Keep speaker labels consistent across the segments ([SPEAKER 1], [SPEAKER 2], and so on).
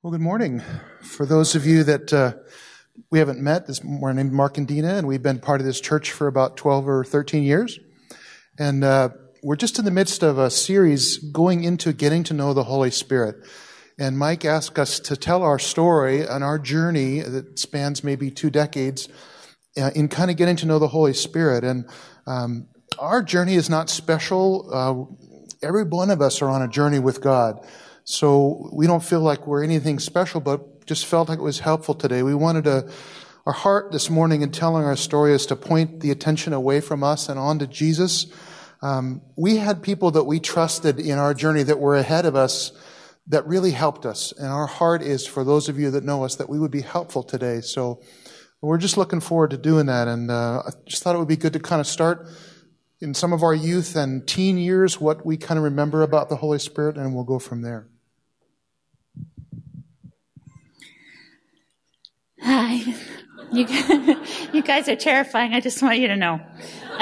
[SPEAKER 1] Well, good morning. For those of you that uh, we haven't met, this, we're named Mark and Dina, and we've been part of this church for about 12 or 13 years. And uh, we're just in the midst of a series going into getting to know the Holy Spirit. And Mike asked us to tell our story and our journey that spans maybe two decades uh, in kind of getting to know the Holy Spirit. And um, our journey is not special. Uh, every one of us are on a journey with God. So we don't feel like we're anything special, but just felt like it was helpful today. We wanted to, our heart this morning in telling our story is to point the attention away from us and on to Jesus. Um, we had people that we trusted in our journey that were ahead of us that really helped us. And our heart is for those of you that know us that we would be helpful today. So we're just looking forward to doing that. And uh, I just thought it would be good to kind of start in some of our youth and teen years what we kind of remember about the Holy Spirit, and we'll go from there.
[SPEAKER 2] Hi. You, you guys are terrifying. I just want you to know.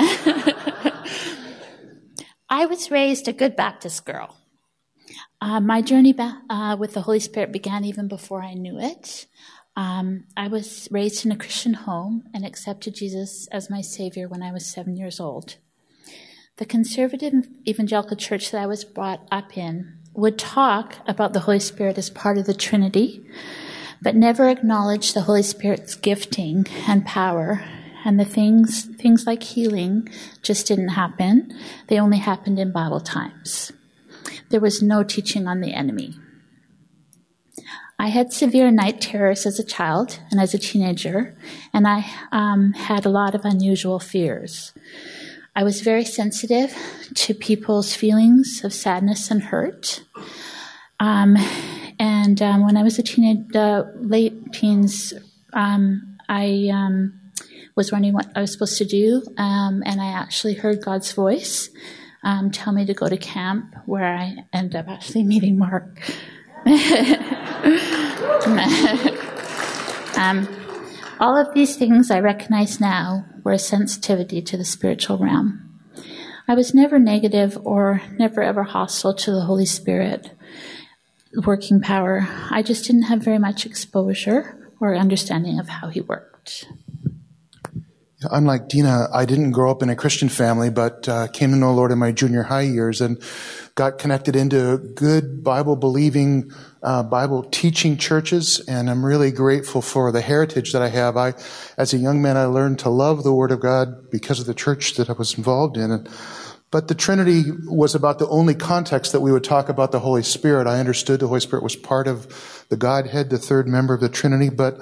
[SPEAKER 2] I was raised a good Baptist girl. Uh, my journey ba- uh, with the Holy Spirit began even before I knew it. Um, I was raised in a Christian home and accepted Jesus as my Savior when I was seven years old. The conservative evangelical church that I was brought up in would talk about the Holy Spirit as part of the Trinity, but never acknowledge the Holy Spirit's gifting and power. And the things, things like healing just didn't happen. They only happened in Bible times. There was no teaching on the enemy. I had severe night terrors as a child and as a teenager, and I um, had a lot of unusual fears. I was very sensitive to people's feelings of sadness and hurt. Um, and um, when I was a teenage, uh, late teens, um, I um, was wondering what I was supposed to do, um, and I actually heard God's voice um, tell me to go to camp, where I ended up actually meeting Mark. Um, all of these things I recognize now were a sensitivity to the spiritual realm. I was never negative or never ever hostile to the Holy Spirit working power. I just didn't have very much exposure or understanding of how he worked.
[SPEAKER 1] Unlike Dina, I didn't grow up in a Christian family, but uh, came to know the Lord in my junior high years and got connected into good Bible believing, uh, Bible teaching churches. And I'm really grateful for the heritage that I have. I, as a young man, I learned to love the Word of God because of the church that I was involved in. And but the Trinity was about the only context that we would talk about the Holy Spirit. I understood the Holy Spirit was part of the Godhead, the third member of the Trinity, but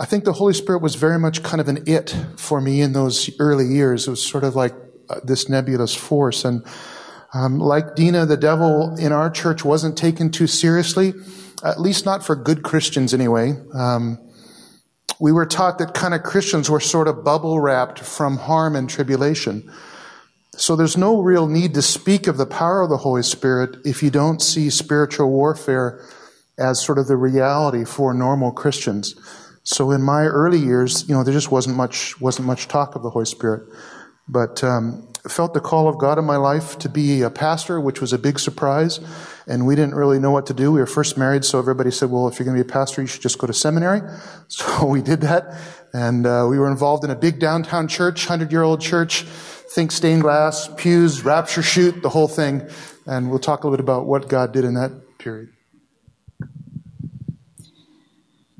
[SPEAKER 1] I think the Holy Spirit was very much kind of an it for me in those early years. It was sort of like uh, this nebulous force. And um, like Dina, the devil in our church wasn't taken too seriously, at least not for good Christians anyway. Um, we were taught that kind of Christians were sort of bubble wrapped from harm and tribulation. So there's no real need to speak of the power of the Holy Spirit if you don't see spiritual warfare as sort of the reality for normal Christians. So in my early years, you know, there just wasn't much wasn't much talk of the Holy Spirit, but um, felt the call of God in my life to be a pastor, which was a big surprise, and we didn't really know what to do. We were first married, so everybody said, "Well, if you're going to be a pastor, you should just go to seminary." So we did that, and uh, we were involved in a big downtown church, hundred year old church think stained glass, pews, rapture shoot, the whole thing. And we'll talk a little bit about what God did in that period.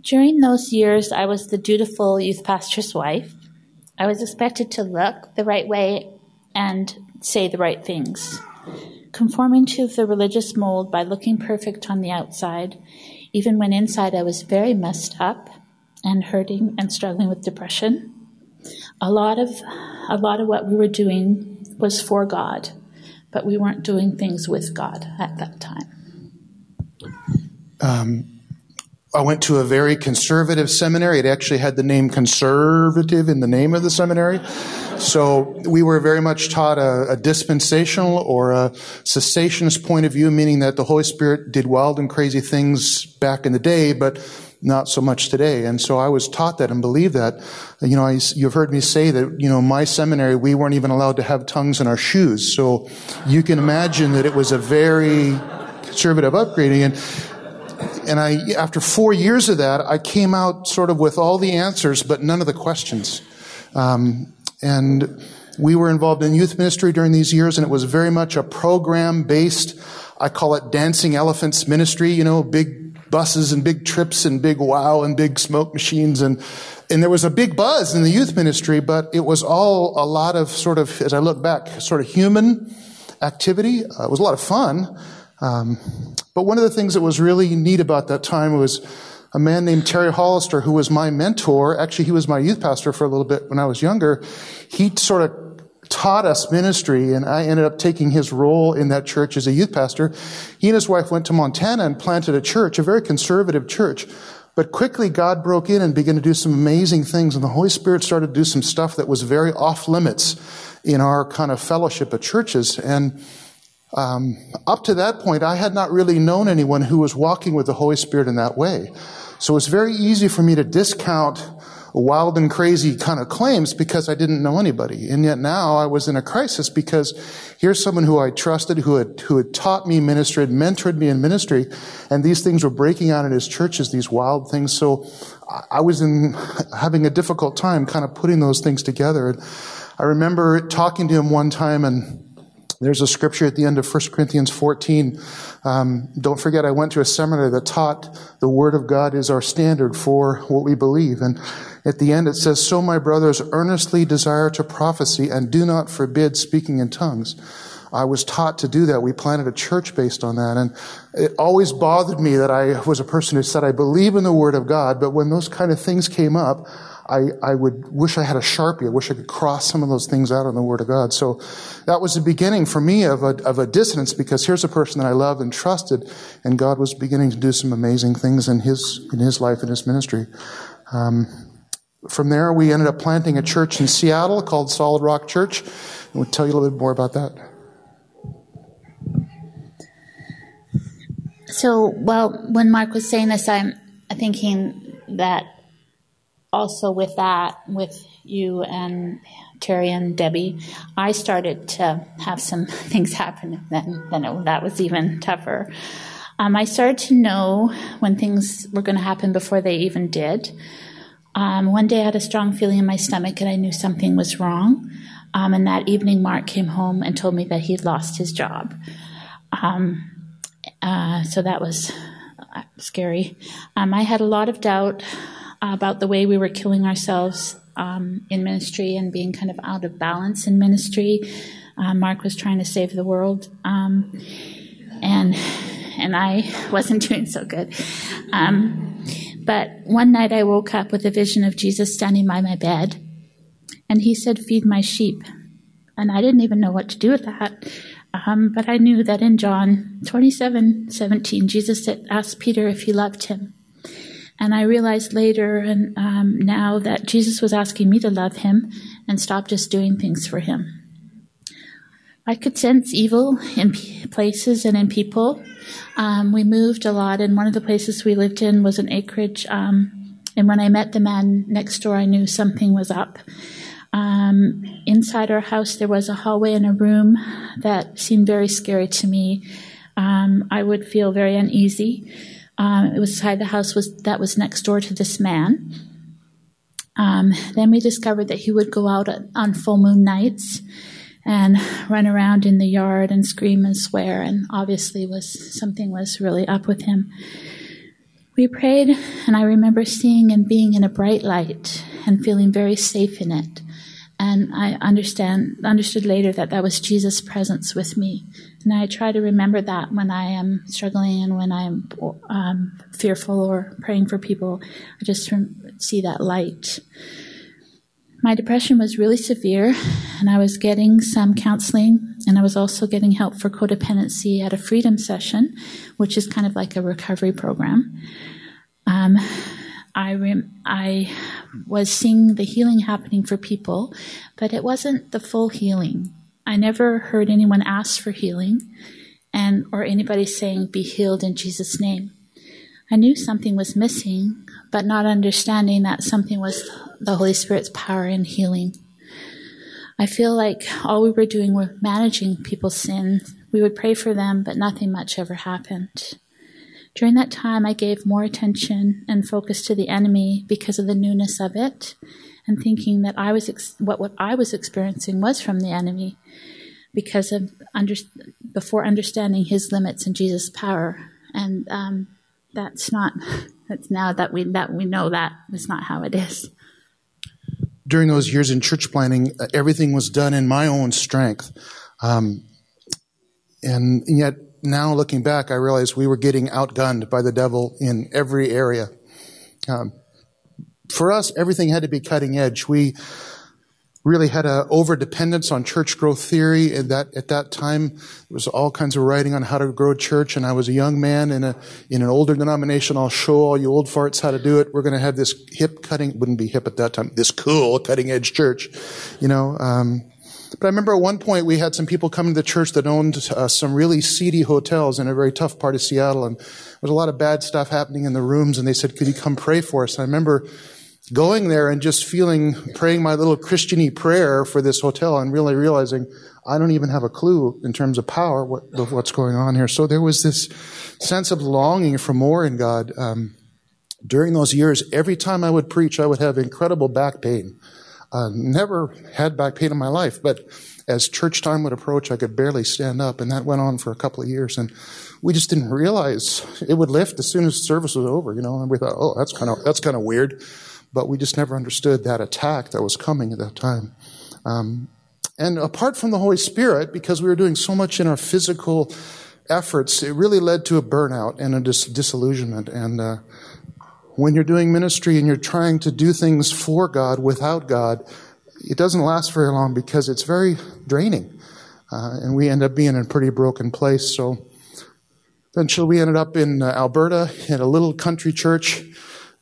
[SPEAKER 2] During those years, I was the dutiful youth pastor's wife. I was expected to look the right way and say the right things. Conforming to the religious mold by looking perfect on the outside, even when inside I was very messed up and hurting and struggling with depression a lot of a lot of what we were doing was for God, but we weren't doing things with God at that time.
[SPEAKER 1] Um, I went to a very conservative seminary. It actually had the name conservative in the name of the seminary. So we were very much taught a, a, dispensational or a cessationist point of view, meaning that the Holy Spirit did wild and crazy things back in the day, but not so much today. And so I was taught that and believed that. You know, I, you've heard me say that, you know, my seminary, we weren't even allowed to have tongues in our shoes. So you can imagine that it was a very conservative upgrading. And and I, after four years of that, I came out sort of with all the answers, but none of the questions. Um, and we were involved in youth ministry during these years, and it was very much a program based, I call it dancing elephants ministry, you know, big buses and big trips and big wow and big smoke machines and and there was a big buzz in the youth ministry, but it was all a lot of sort of, as I look back, sort of human activity. Uh, it was a lot of fun. Um, but one of the things that was really neat about that time was a man named Terry Hollister, who was my mentor. Actually, he was my youth pastor for a little bit when I was younger. He sort of taught us ministry, and I ended up taking his role in that church as a youth pastor. He and his wife went to Montana and planted a church, a very conservative church. But quickly, God broke in and began to do some amazing things, and the Holy Spirit started to do some stuff that was very off limits in our kind of fellowship at churches. And um, up to that point, I had not really known anyone who was walking with the Holy Spirit in that way. So it was very easy for me to discount wild and crazy kind of claims because I didn't know anybody. And yet now I was in a crisis because here's someone who I trusted, who had, who had taught me ministry, had mentored me in ministry, and these things were breaking out in his churches, these wild things. So I was in having a difficult time kind of putting those things together. And I remember talking to him one time and there's a scripture at the end of 1 Corinthians 14. Um, don't forget, I went to a seminary that taught the Word of God is our standard for what we believe. And at the end it says, So my brothers earnestly desire to prophesy and do not forbid speaking in tongues. I was taught to do that. We planted a church based on that. And it always bothered me that I was a person who said, I believe in the Word of God, but when those kind of things came up, I, I would wish I had a Sharpie. I wish I could cross some of those things out on the Word of God. So that was the beginning for me of a, of a dissonance because here's a person that I loved and trusted, and God was beginning to do some amazing things in his, in his life and his ministry. Um, from there, we ended up planting a church in Seattle called Solid Rock Church. And we'll tell you a little bit more about that.
[SPEAKER 2] So, well, when Mark was saying this, I'm thinking that also with that, with you and Terry and Debbie, I started to have some things happen. Then, then it, that was even tougher. Um, I started to know when things were going to happen before they even did. Um, one day I had a strong feeling in my stomach and I knew something was wrong. Um, and that evening, Mark came home and told me that he'd lost his job. Um, uh, so that was uh, scary. Um, I had a lot of doubt about the way we were killing ourselves um, in ministry and being kind of out of balance in ministry. Uh, Mark was trying to save the world, um, and and I wasn't doing so good. Um, but one night I woke up with a vision of Jesus standing by my bed, and he said, "Feed my sheep," and I didn't even know what to do with that. Um, but I knew that in John 27 17, Jesus asked Peter if he loved him. And I realized later and um, now that Jesus was asking me to love him and stop just doing things for him. I could sense evil in places and in people. Um, we moved a lot, and one of the places we lived in was an acreage. Um, and when I met the man next door, I knew something was up. Um, inside our house, there was a hallway and a room that seemed very scary to me. Um, I would feel very uneasy. Um, it was inside the house was that was next door to this man. Um, then we discovered that he would go out on full moon nights and run around in the yard and scream and swear, and obviously was something was really up with him. We prayed, and I remember seeing and being in a bright light and feeling very safe in it. And I understand understood later that that was Jesus' presence with me. And I try to remember that when I am struggling and when I'm um, fearful or praying for people. I just see that light. My depression was really severe, and I was getting some counseling, and I was also getting help for codependency at a freedom session, which is kind of like a recovery program. Um, I rem- I was seeing the healing happening for people, but it wasn't the full healing. I never heard anyone ask for healing, and or anybody saying, "Be healed in Jesus' name." I knew something was missing, but not understanding that something was the Holy Spirit's power in healing. I feel like all we were doing was managing people's sins. We would pray for them, but nothing much ever happened. During that time, I gave more attention and focus to the enemy because of the newness of it, and thinking that I was ex- what what I was experiencing was from the enemy, because of under, before understanding his limits and Jesus' power, and um, that's not. That's now that we that we know that is not how it is.
[SPEAKER 1] During those years in church planning, uh, everything was done in my own strength, um, and yet now looking back, I realize we were getting outgunned by the devil in every area. Um, for us, everything had to be cutting edge. We really had a over dependence on church growth theory and that at that time there was all kinds of writing on how to grow a church and I was a young man in a in an older denomination I'll show all you old farts how to do it we're going to have this hip cutting wouldn't be hip at that time this cool cutting edge church you know um, but I remember at one point we had some people coming to the church that owned uh, some really seedy hotels in a very tough part of Seattle, and there was a lot of bad stuff happening in the rooms. And they said, "Could you come pray for us?" And I remember going there and just feeling, praying my little Christiany prayer for this hotel, and really realizing I don't even have a clue in terms of power what, of what's going on here. So there was this sense of longing for more in God. Um, during those years, every time I would preach, I would have incredible back pain. Uh, never had back pain in my life, but as church time would approach, I could barely stand up, and that went on for a couple of years. And we just didn't realize it would lift as soon as service was over, you know. And we thought, oh, that's kind of that's kind of weird, but we just never understood that attack that was coming at that time. Um, and apart from the Holy Spirit, because we were doing so much in our physical efforts, it really led to a burnout and a dis- disillusionment. And uh, when you're doing ministry and you're trying to do things for God without God, it doesn't last very long because it's very draining. Uh, and we end up being in a pretty broken place. So eventually we ended up in uh, Alberta in a little country church,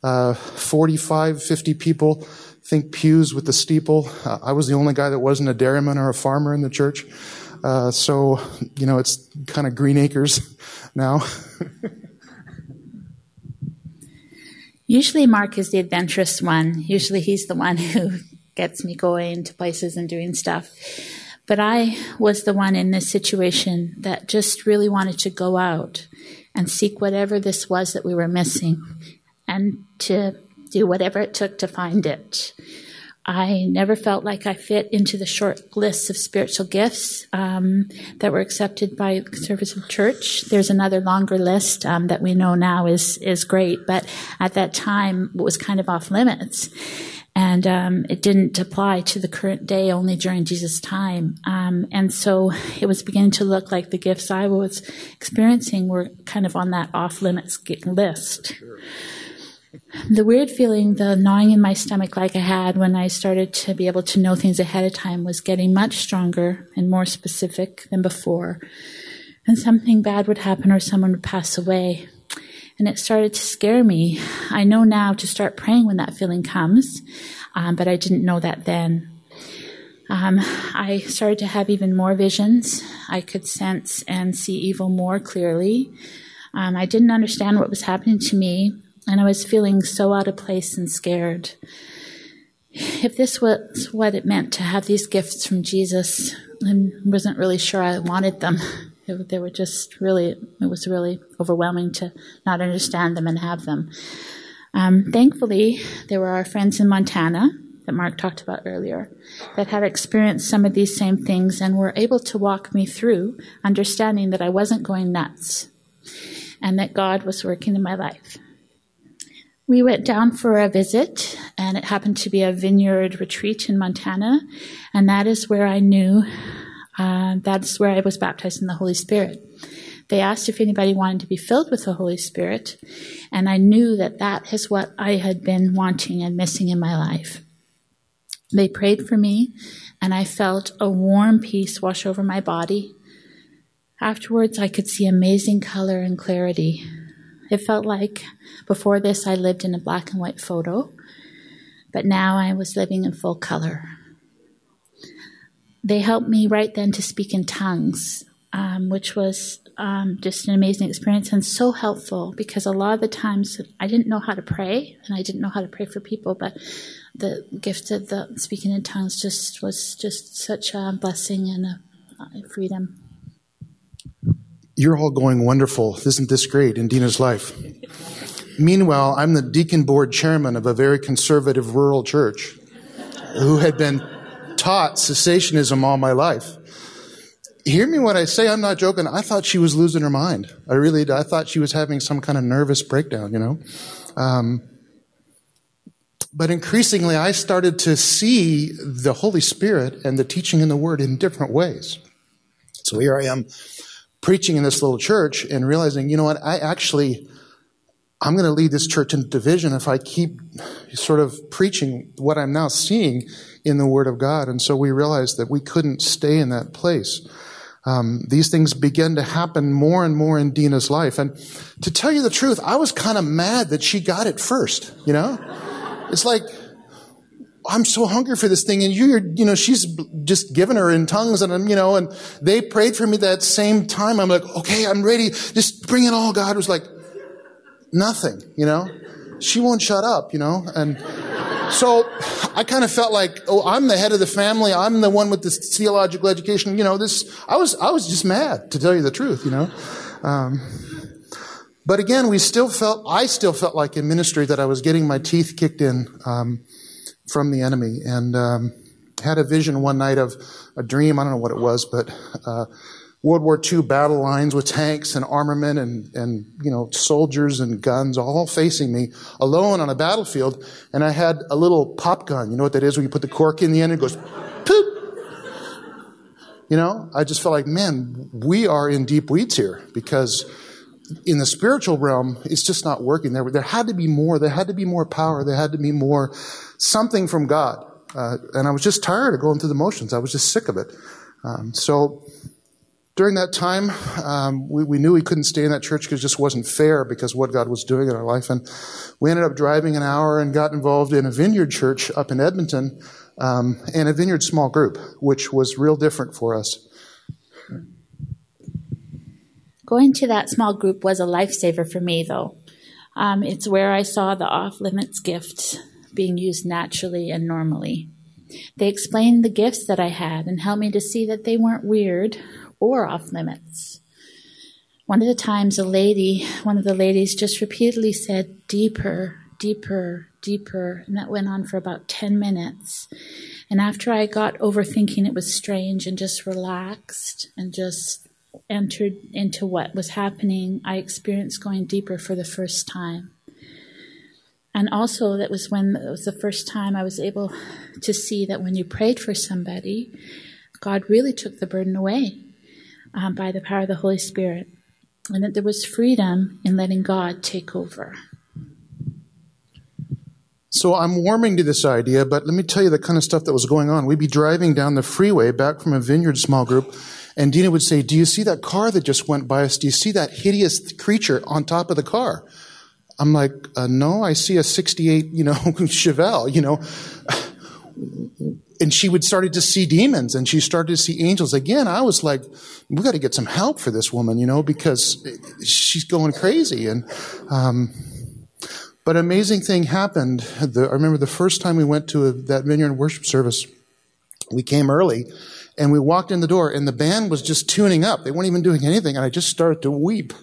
[SPEAKER 1] uh, 45, 50 people, think pews with the steeple. Uh, I was the only guy that wasn't a dairyman or a farmer in the church. Uh, so, you know, it's kind of green acres now.
[SPEAKER 2] Usually, Mark is the adventurous one. Usually, he's the one who gets me going to places and doing stuff. But I was the one in this situation that just really wanted to go out and seek whatever this was that we were missing and to do whatever it took to find it. I never felt like I fit into the short list of spiritual gifts um, that were accepted by the conservative church. There's another longer list um, that we know now is is great, but at that time it was kind of off limits, and um, it didn't apply to the current day only during Jesus' time. Um, and so it was beginning to look like the gifts I was experiencing were kind of on that off limits list. Sure the weird feeling, the gnawing in my stomach like I had when I started to be able to know things ahead of time was getting much stronger and more specific than before. And something bad would happen or someone would pass away. And it started to scare me. I know now to start praying when that feeling comes, um, but I didn't know that then. Um, I started to have even more visions. I could sense and see evil more clearly. Um, I didn't understand what was happening to me, and I was feeling so out of place and scared. If this was what it meant to have these gifts from Jesus, I wasn't really sure I wanted them. they were just really, it was really overwhelming to not understand them and have them. Um, thankfully, there were our friends in Montana that Mark talked about earlier that had experienced some of these same things and were able to walk me through understanding that I wasn't going nuts and that God was working in my life. We went down for a visit, and it happened to be a vineyard retreat in Montana, and that is where I knew uh, that's where I was baptized in the Holy Spirit. They asked if anybody wanted to be filled with the Holy Spirit, and I knew that that is what I had been wanting and missing in my life. They prayed for me, and I felt a warm peace wash over my body. Afterwards, I could see amazing color and clarity. It felt like before this I lived in a black and white photo, but now I was living in full color. They helped me right then to speak in tongues, um, which was um, just an amazing experience and so helpful because a lot of the times I didn't know how to pray and I didn't know how to pray for people, but the gift of the speaking in tongues just was just such a blessing and a, a freedom.
[SPEAKER 1] You're all going wonderful. Isn't this great in Dina's life? Meanwhile, I'm the deacon board chairman of a very conservative rural church who had been taught cessationism all my life. Hear me when I say I'm not joking. I thought she was losing her mind. I really. I thought she was having some kind of nervous breakdown, you know? Um, but increasingly, I started to see the Holy Spirit and the teaching in the Word in different ways. So here I am preaching in this little church and realizing, you know what, I actually I'm going to lead this church into division if I keep sort of preaching what I'm now seeing in the Word of God. And so we realized that we couldn't stay in that place. Um, these things began to happen more and more in Dina's life. And to tell you the truth, I was kind of mad that she got it first, you know? It's like, I'm so hungry for this thing, and you're, you know, she's just given her in tongues, and I'm, you know, and they prayed for me that same time. I'm like, okay, I'm ready. Just bring it all. God was like, nothing, you know? She won't shut up, you know? And so I kind of felt like, oh, I'm the head of the family. I'm the one with this theological education. You know, this, I was, I was just mad to tell you the truth, you know? Um, but again, we still felt, I still felt like in ministry that I was getting my teeth kicked in, um, from the enemy and, um, had a vision one night of a dream. I don't know what it was, but, uh, World War II battle lines with tanks and armament and, and, you know, soldiers and guns all facing me alone on a battlefield. And I had a little pop gun. You know what that is? Where you put the cork in the end and it goes poop. You know, I just felt like, man, we are in deep weeds here because in the spiritual realm, it's just not working. There, there had to be more. There had to be more power. There had to be more something from God. Uh, and I was just tired of going through the motions. I was just sick of it. Um, so during that time, um, we, we, knew we couldn't stay in that church because it just wasn't fair because what God was doing in our life. And we ended up driving an hour and got involved in a vineyard church up in Edmonton um, and a vineyard small group, which was real different for us.
[SPEAKER 2] Going to that small group was a lifesaver for me, though. Um, it's where I saw the off limits gifts being used naturally and normally. They explained the gifts that I had and helped me to see that they weren't weird or off limits. One of the times, a lady, one of the ladies just repeatedly said, deeper, deeper, deeper, and that went on for about 10 minutes. And after I got over thinking it was strange and just relaxed and just entered into what was happening, I experienced going deeper for the first time. And also, that was when it was the first time I was able to see that when you prayed for somebody, God really took the burden away um, by the power of the Holy Spirit, and that there was freedom in letting God take over.
[SPEAKER 1] So I'm warming to this idea, but let me tell you the kind of stuff that was going on. We'd be driving down the freeway back from a vineyard small group, and Dina would say, Do you see that car that just went by us? Do you see that hideous creature on top of the car? I'm like, uh, No, I see a 68, you know, Chevelle, you know. And she would started to see demons and she started to see angels. Again i was like we got to get some help for this woman you know because she's going crazy and um, but amazing thing happened. The, i remember the first time we went to a, that vineyard worship service we came early and we walked in the door and the band was just tuning up. They weren't even doing anything and i just started to weep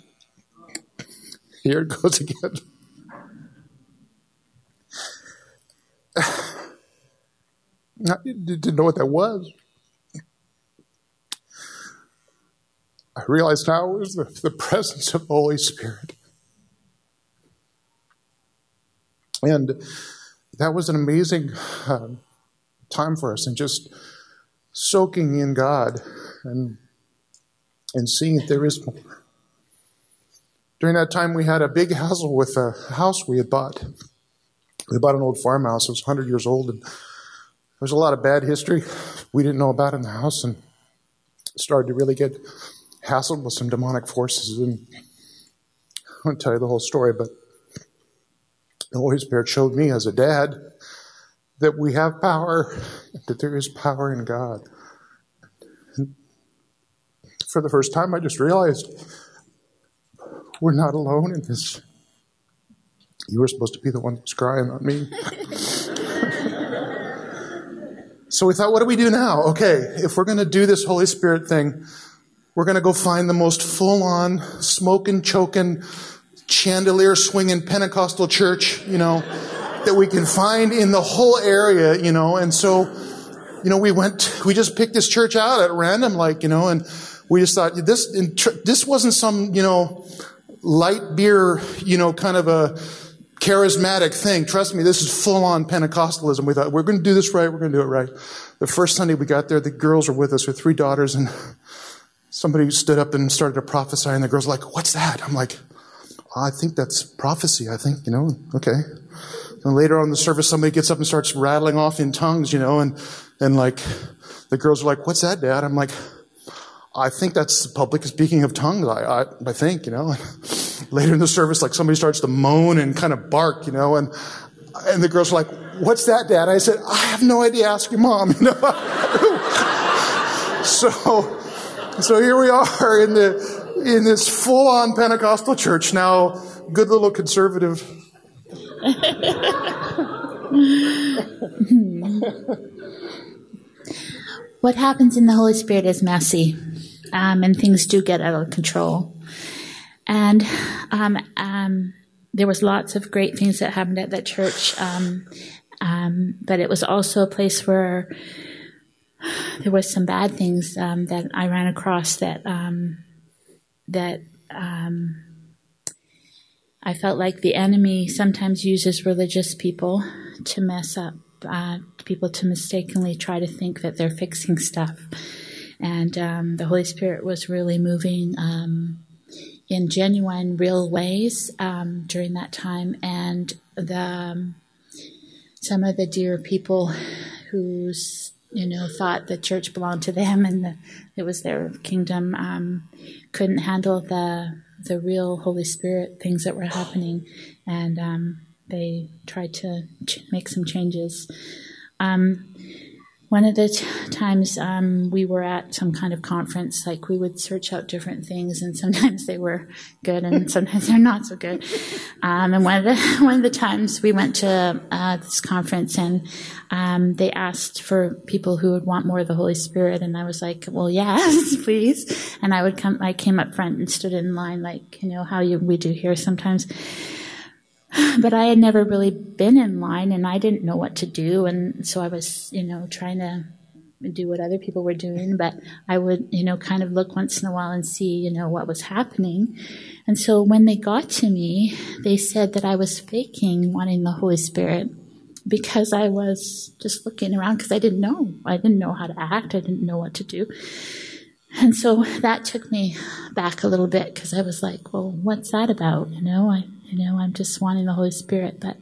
[SPEAKER 1] here it goes again I didn't know what that was. I realize now it was the, the presence of the Holy Spirit. And that was an amazing uh, time for us, and just soaking in God and and seeing that there is more. During that time, we had a big hassle with a house we had bought. We bought an old farmhouse. It was 100 years old, and there was a lot of bad history we didn't know about in the house and started to really get hassled with some demonic forces. And I won't tell you the whole story, but the Holy Spirit showed me as a dad that we have power, that there is power in God. And for the first time, I just realized we're not alone in this. You were supposed to be the one that's crying, not me. So we thought, what do we do now? Okay, if we're going to do this Holy Spirit thing, we're going to go find the most full on, smoking, choking, chandelier swinging Pentecostal church, you know, that we can find in the whole area, you know. And so, you know, we went, we just picked this church out at random, like, you know, and we just thought this, this wasn't some, you know, light beer, you know, kind of a charismatic thing. Trust me, this is full on Pentecostalism. We thought, we're going to do this right. We're going to do it right. The first Sunday we got there, the girls were with us with three daughters and somebody stood up and started to prophesy and the girls were like, what's that? I'm like, oh, I think that's prophecy. I think, you know, okay. And later on in the service, somebody gets up and starts rattling off in tongues, you know, and, and like, the girls are like, what's that, dad? I'm like, I think that's public speaking of tongues. I, I, I think, you know. Later in the service, like somebody starts to moan and kind of bark, you know, and and the girls are like, "What's that, Dad?" I said, "I have no idea. Ask your mom." You know. so, so here we are in the in this full on Pentecostal church now. Good little conservative. Hmm.
[SPEAKER 2] what happens in the Holy Spirit is messy um, and things do get out of control. And um, um, there was lots of great things that happened at that church, um, um, but it was also a place where there was some bad things that I ran across that that I felt like the enemy sometimes uses religious people to mess up, uh, people to mistakenly try to think that they're fixing stuff and um, the Holy Spirit was really moving um, in genuine, real ways um, during that time. And the um, some of the dear people who's you know thought the church belonged to them and the, it was their kingdom um, couldn't handle the the real Holy Spirit things that were happening, and um, they tried to ch- make some changes. Um, one of the t- times um, we were at some kind of conference, like we would search out different things, and sometimes they were good, and sometimes they're not so good. Um, and one of the one of the times we went to uh, this conference, and um, they asked for people who would want more of the Holy Spirit, and I was like, "Well, yes, please." And I would come, I came up front and stood in line, like you know how you, we do here sometimes but I had never really been in line and I didn't know what to do. And so I was, you know, trying to do what other people were doing, but I would, you know, kind of look once in a while and see, you know, what was happening. And so when they got to me, they said that I was faking wanting the Holy Spirit because I was just looking around because I didn't know. I didn't know how to act. I didn't know what to do. And so that took me back a little bit because I was like, well, what's that about? You know, I, you know, I'm just wanting the Holy Spirit. But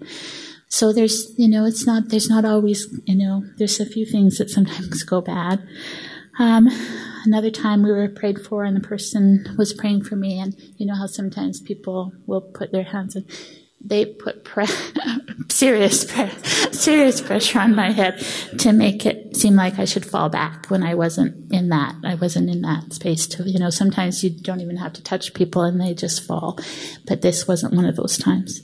[SPEAKER 2] so there's, you know, it's not, there's not always, you know, there's a few things that sometimes go bad. Um, another time we were prayed for and the person was praying for me and you know how sometimes people will put their hands in they put pre- serious pre- serious pressure on my head to make it seem like I should fall back when I wasn't in that. I wasn't in that space to, you know, sometimes you don't even have to touch people and they just fall. But this wasn't one of those times.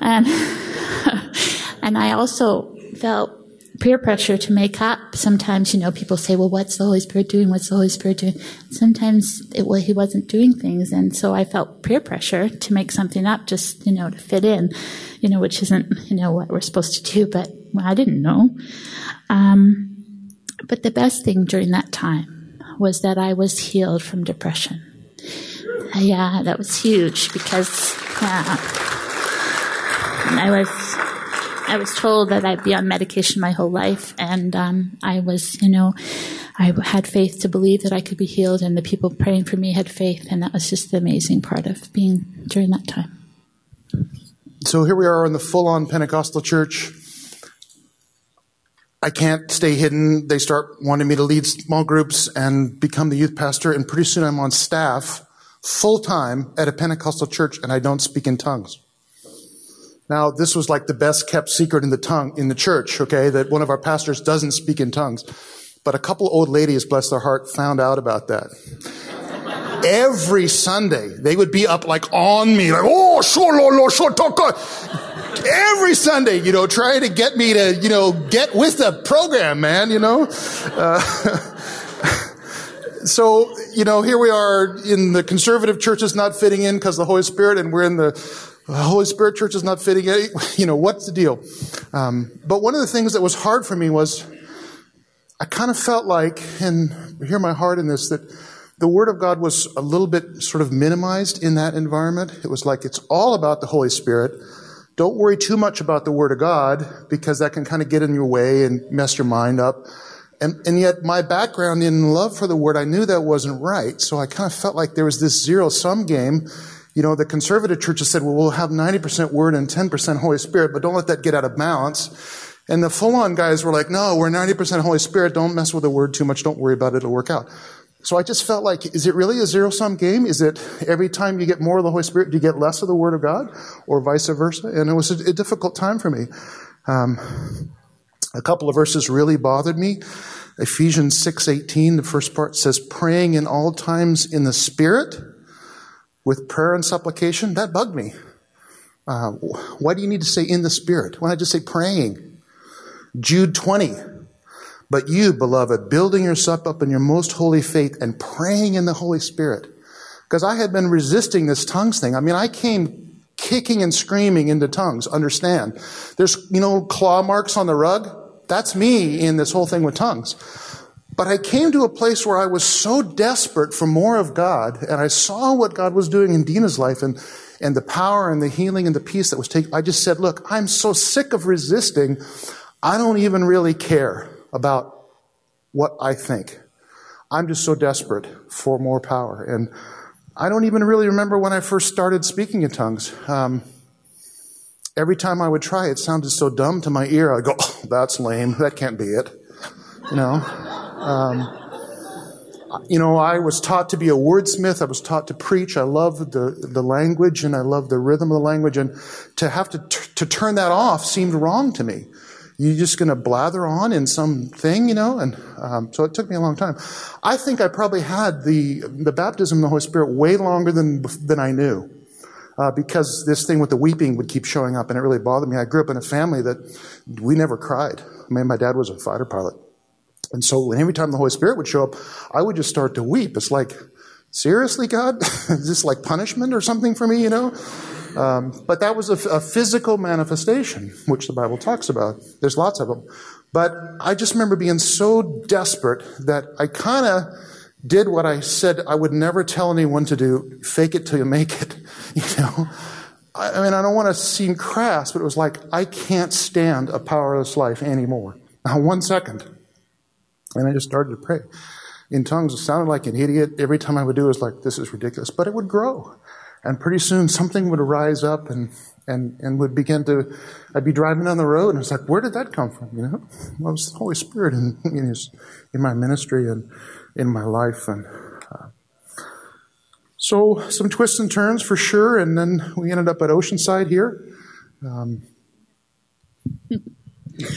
[SPEAKER 2] And, and I also felt peer pressure to make up. Sometimes, you know, people say, well, what's the Holy Spirit doing? What's the Holy Spirit doing? Sometimes it, well, he wasn't doing things. And so I felt peer pressure to make something up just, you know, to fit in, you know, which isn't, you know, what we're supposed to do. But well, I didn't know. Um, but the best thing during that time was that I was healed from depression. Yeah, that was huge because, yeah, I was I was told that I'd be on medication my whole life, and um, I was, you know, I had faith to believe that I could be healed, and the people praying for me had faith, and that was just the amazing part of being during that time.
[SPEAKER 1] So here we are in the full on Pentecostal church. I can't stay hidden. They start wanting me to lead small groups and become the youth pastor, and pretty soon I'm on staff full time at a Pentecostal church, and I don't speak in tongues. Now, this was like the best kept secret in the tongue, in the church, okay, that one of our pastors doesn't speak in tongues. But a couple old ladies, bless their heart, found out about that. Every Sunday, they would be up like on me, like, oh, shololo, shotoko. Every Sunday, you know, trying to get me to, you know, get with the program, man, you know. Uh, so, you know, here we are in the conservative churches not fitting in because the Holy Spirit, and we're in the Holy Spirit church is not fitting in. You know, what's the deal? Um, but one of the things that was hard for me was I kind of felt like, and hear my heart in this, that the Word of God was a little bit sort of minimized in that environment. It was like it's all about the Holy Spirit. Don't worry too much about the Word of God because that can kind of get in your way and mess your mind up. And, and yet my background in love for the Word, I knew that wasn't right. So I kind of felt like there was this zero sum game. You know, the conservative churches said, well, we'll have 90% Word and 10% Holy Spirit, but don't let that get out of balance. And the full on guys were like, no, we're 90% Holy Spirit. Don't mess with the Word too much. Don't worry about it. It'll work out. So I just felt like, is it really a zero sum game? Is it every time you get more of the Holy Spirit, do you get less of the Word of God, or vice versa? And it was a, a difficult time for me. Um, a couple of verses really bothered me. Ephesians 6:18, the first part says, "Praying in all times in the Spirit, with prayer and supplication." That bugged me. Uh, why do you need to say in the Spirit? Why not just say praying? Jude 20, but you, beloved, building yourself up in your most holy faith and praying in the Holy Spirit. Because I had been resisting this tongues thing. I mean, I came kicking and screaming into tongues, understand. There's, you know, claw marks on the rug. That's me in this whole thing with tongues. But I came to a place where I was so desperate for more of God, and I saw what God was doing in Dina's life and, and the power and the healing and the peace that was taking. I just said, look, I'm so sick of resisting. I don't even really care about what I think. I'm just so desperate for more power. And I don't even really remember when I first started speaking in tongues. Um, every time I would try, it sounded so dumb to my ear. I'd go, oh, that's lame. That can't be it. You know? Um, you know, I was taught to be a wordsmith. I was taught to preach. I love the, the language and I love the rhythm of the language. And to have to, t- to turn that off seemed wrong to me You're just going to blather on in something, you know? And um, so it took me a long time. I think I probably had the the baptism of the Holy Spirit way longer than than I knew, uh, because this thing with the weeping would keep showing up, and it really bothered me. I grew up in a family that we never cried. I mean, my dad was a fighter pilot, and so every time the Holy Spirit would show up, I would just start to weep. It's like, seriously, God, is this like punishment or something for me, you know? Um, but that was a, a, physical manifestation, which the Bible talks about. There's lots of them. But I just remember being so desperate that I kind of did what I said I would never tell anyone to do fake it till you make it. You know? I, I mean, I don't want to seem crass, but it was like, I can't stand a powerless life anymore. Now, one second. And I just started to pray. In tongues, it sounded like an idiot. Every time I would do it, was like, this is ridiculous. But it would grow. And pretty soon something would rise up and, and, and would begin to, I'd be driving down the road and it's like, where did that come from? You know, well, it was the Holy Spirit in, in, his, in my ministry and in my life. And uh, so some twists and turns for sure. And then we ended up at Oceanside here. Um,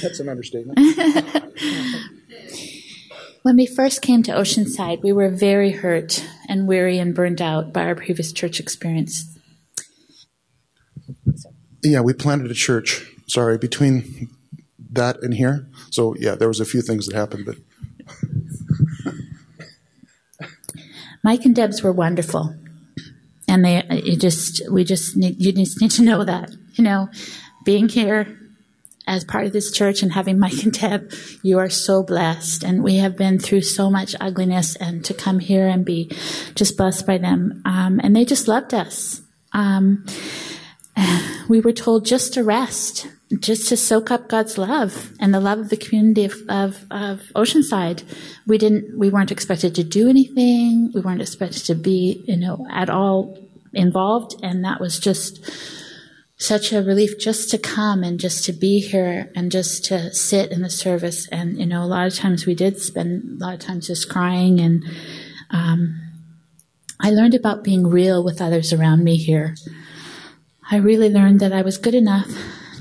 [SPEAKER 1] that's an understatement.
[SPEAKER 2] When we first came to Oceanside, we were very hurt and weary and burned out by our previous church experience.
[SPEAKER 1] Yeah, we planted a church. Sorry, between that and here. So yeah, there was a few things that happened, but
[SPEAKER 2] Mike and Debs were wonderful, and they you just we just need, you just need to know that you know being here as part of this church and having Mike and Deb, you are so blessed. And we have been through so much ugliness and to come here and be just blessed by them. Um, and they just loved us. Um, we were told just to rest, just to soak up God's love and the love of the community of, of, of Oceanside. We didn't, we weren't expected to do anything. We weren't expected to be, you know, at all involved. And that was just, such a relief just to come and just to be here and just to sit in the service. And, you know, a lot of times we did spend a lot of times just crying. And um, I learned about being real with others around me here. I really learned that I was good enough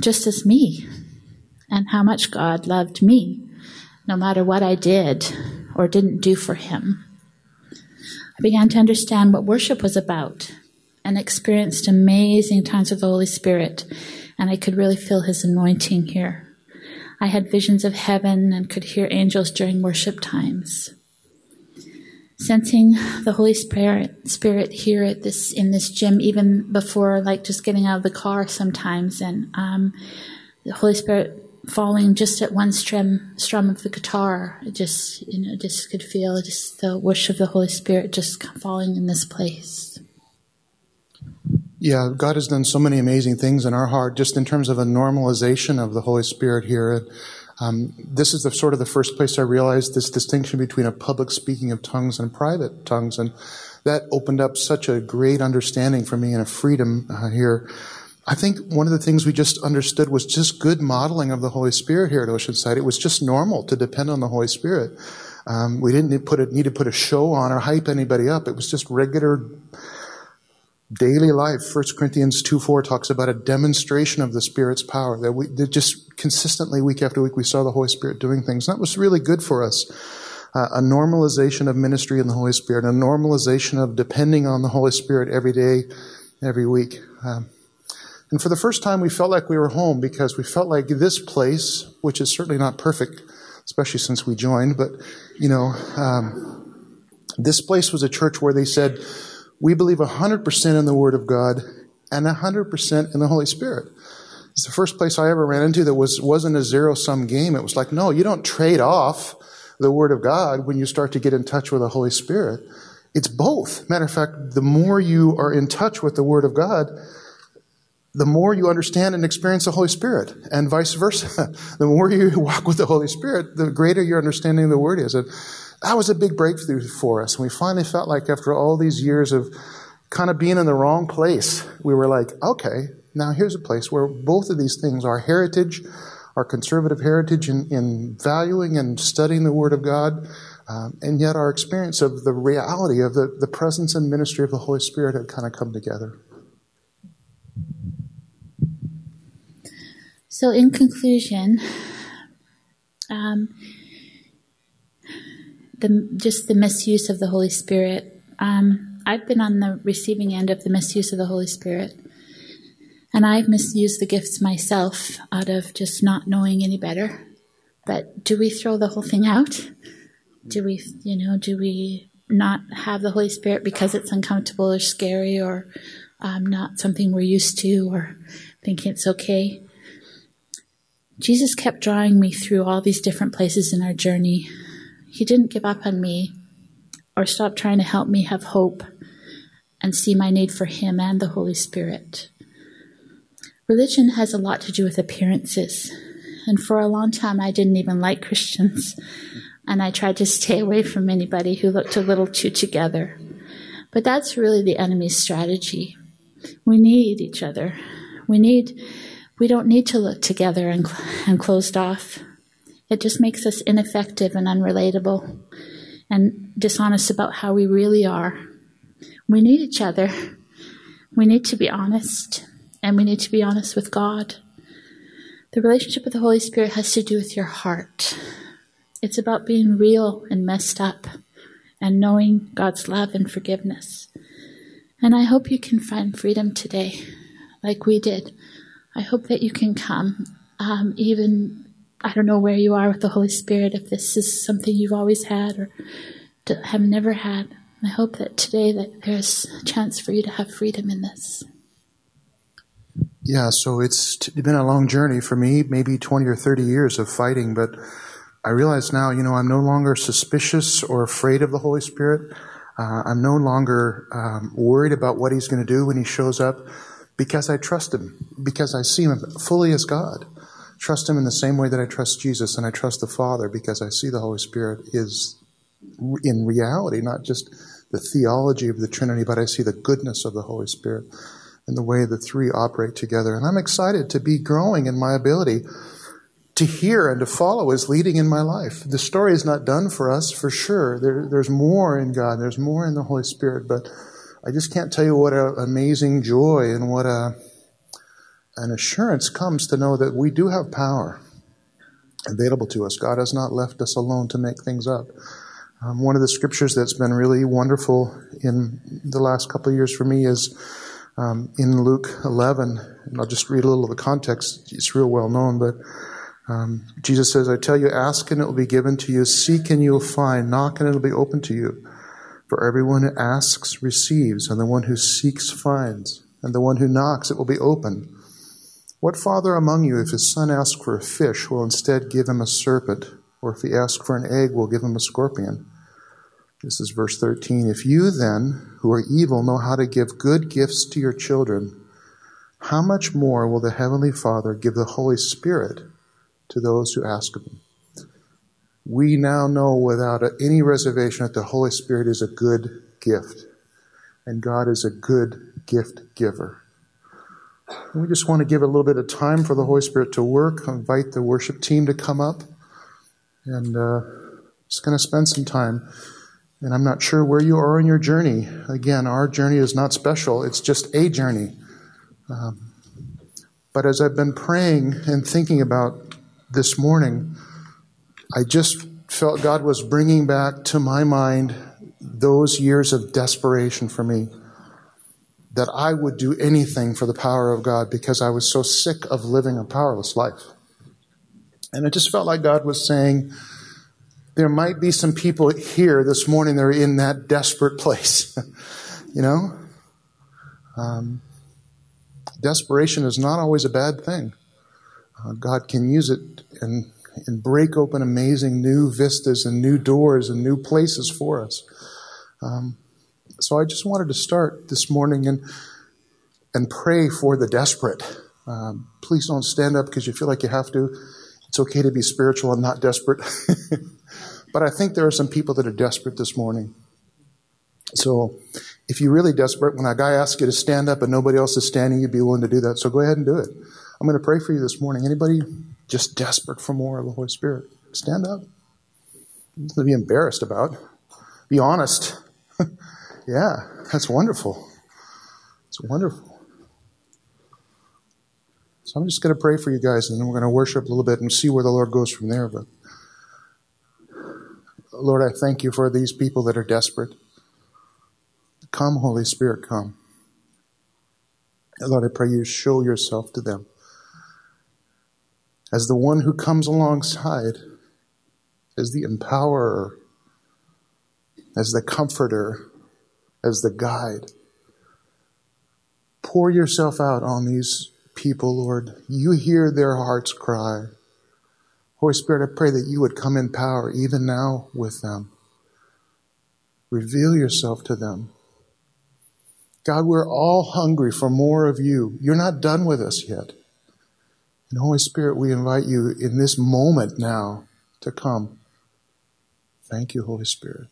[SPEAKER 2] just as me and how much God loved me, no matter what I did or didn't do for Him. I began to understand what worship was about and experienced amazing times with the Holy Spirit, and I could really feel His anointing here. I had visions of heaven and could hear angels during worship times. sensing the Holy Spirit Spirit here at this in this gym, even before like just getting out of the car sometimes, and um, the Holy Spirit falling just at one strum strum of the guitar. It just you know just could feel just the wish of the Holy Spirit just falling in this place.
[SPEAKER 1] Yeah, God has done so many amazing things in our heart, just in terms of a normalization of the Holy Spirit here. Um, this is the sort of the first place I realized this distinction between a public speaking of tongues and private tongues, and that opened up such a great understanding for me and a freedom uh, here. I think one of the things we just understood was just good modeling of the Holy Spirit here at Oceanside. It was just normal to depend on the Holy Spirit. Um, we didn't need, put a, need to put a show on or hype anybody up. It was just regular daily life. 1 Corinthians 2 4 talks about a demonstration of the Spirit's power. That we that just consistently, week after week, we saw the Holy Spirit doing things. That was really good for us. Uh, a normalization of ministry in the Holy Spirit, a normalization of depending on the Holy Spirit every day, every week. Um, and for the first time, we felt like we were home because we felt like this place, which is certainly not perfect, especially since we joined, but, you know, um, this place was a church where they said, we believe 100% in the Word of God and 100% in the Holy Spirit. It's the first place I ever ran into that was, wasn't a zero sum game. It was like, no, you don't trade off the Word of God when you start to get in touch with the Holy Spirit. It's both. Matter of fact, the more you are in touch with the Word of God, the more you understand and experience the Holy Spirit, and vice versa. the more you walk with the Holy Spirit, the greater your understanding of the Word is. And that was a big breakthrough for us. We finally felt like after all these years of kind of being in the wrong place, we were like, okay, now here's a place where both of these things, our heritage, our conservative heritage in, in valuing and studying the Word of God, um, and yet our experience of the reality of the, the presence and ministry of the Holy Spirit had kind of come together.
[SPEAKER 2] So, in conclusion, um, the just the misuse of the Holy Spirit. Um, I've been on the receiving end of the misuse of the Holy Spirit, and I've misused the gifts myself out of just not knowing any better. But do we throw the whole thing out? Do we, you know, do we not have the Holy Spirit because it's uncomfortable or scary or um, not something we're used to or thinking it's okay? Jesus kept drawing me through all these different places in our journey he didn't give up on me or stop trying to help me have hope and see my need for Him and the Holy Spirit. Religion has a lot to do with appearances, and for a long time I didn't even like Christians, and I tried to stay away from anybody who looked a little too together. But that's really the enemy's strategy. We need each other. We need we don't need to look together and, and closed off. It just makes us ineffective and unrelatable and dishonest about how we really are. We need each other. We need to be honest, and we need to be honest with God. The relationship with the Holy Spirit has to do with your heart. It's about being real and messed up and knowing God's love and forgiveness. And I hope you can find freedom today, like we did. I hope that you can come, um, even I don't know where you are with the Holy Spirit, if this is something you've always had or have never had. I hope that today that there's a chance for you to have freedom in this.
[SPEAKER 1] Yeah, so it's been a long journey for me, maybe 20 or 30 years of fighting, but I realize now, you know, I'm no longer suspicious or afraid of the Holy Spirit. Uh, I'm no longer um, worried about what He's going to do when He shows up because I trust Him, because I see Him fully as God trust Him in the same way that I trust Jesus and I trust the Father because I see the Holy Spirit is in reality, not just the theology of the Trinity, but I see the goodness of the Holy Spirit and the way the three operate together. And I'm excited to be growing in my ability to hear and to follow His leading in my life. The story is not done for us, for sure. There, there's more in God, there's more in the Holy Spirit, but I just can't tell you what an amazing joy and what a an assurance comes to know that we do have power available to us. God has not left us alone to make things up. Um, one of the scriptures that's been really wonderful in the last couple of years for me is um, in Luke 11. And I'll just read a little of the context. It's real well known, but um, Jesus says, I tell you, ask and it will be given to you, seek and you will find, knock and it will be open to you. For everyone who asks receives, and the one who seeks finds, and the one who knocks it will be opened. What father among you, if his son asks for a fish, will instead give him a serpent, or if he asks for an egg, will give him a scorpion? This is verse 13. If you then, who are evil, know how to give good gifts to your children, how much more will the Heavenly Father give the Holy Spirit to those who ask of him? We now know without any reservation that the Holy Spirit is a good gift, and God is a good gift giver. We just want to give a little bit of time for the Holy Spirit to work. I invite the worship team to come up, and uh, just going to spend some time. And I'm not sure where you are in your journey. Again, our journey is not special, it's just a journey. Um, but as I've been praying and thinking about this morning, I just felt God was bringing back to my mind those years of desperation for me. That I would do anything for the power of God because I was so sick of living a powerless life. And it just felt like God was saying, there might be some people here this morning that are in that desperate place. you know? Um, desperation is not always a bad thing. Uh, God can use it and, and break open amazing new vistas and new doors and new places for us. Um, so I just wanted to start this morning and, and pray for the desperate. Um, please don't stand up because you feel like you have to. It's okay to be spiritual and not desperate. But I think there are some people that are desperate this morning. So if you're really desperate, when a guy asks you to stand up and nobody else is standing, you'd be willing to do that. So go ahead and do it. I'm going to pray for you this morning. Anybody just desperate for more of the Holy Spirit? Stand up. Nothing to be embarrassed about. Be honest. yeah, that's wonderful. It's wonderful. So I'm just going to pray for you guys, and then we're going to worship a little bit and see where the Lord goes from there. But Lord, I thank you for these people that are desperate. Come, Holy Spirit, come. Lord, I pray you show yourself to them as the one who comes alongside, as the empowerer, as the comforter, as the guide. Pour yourself out on these people, Lord. You hear their hearts cry. Holy Spirit, I pray that you would come in power even now with them. Reveal yourself to them. God, we're all hungry for more of you. You're not done with us yet. And Holy Spirit, we invite you in this moment now to come. Thank you, Holy Spirit.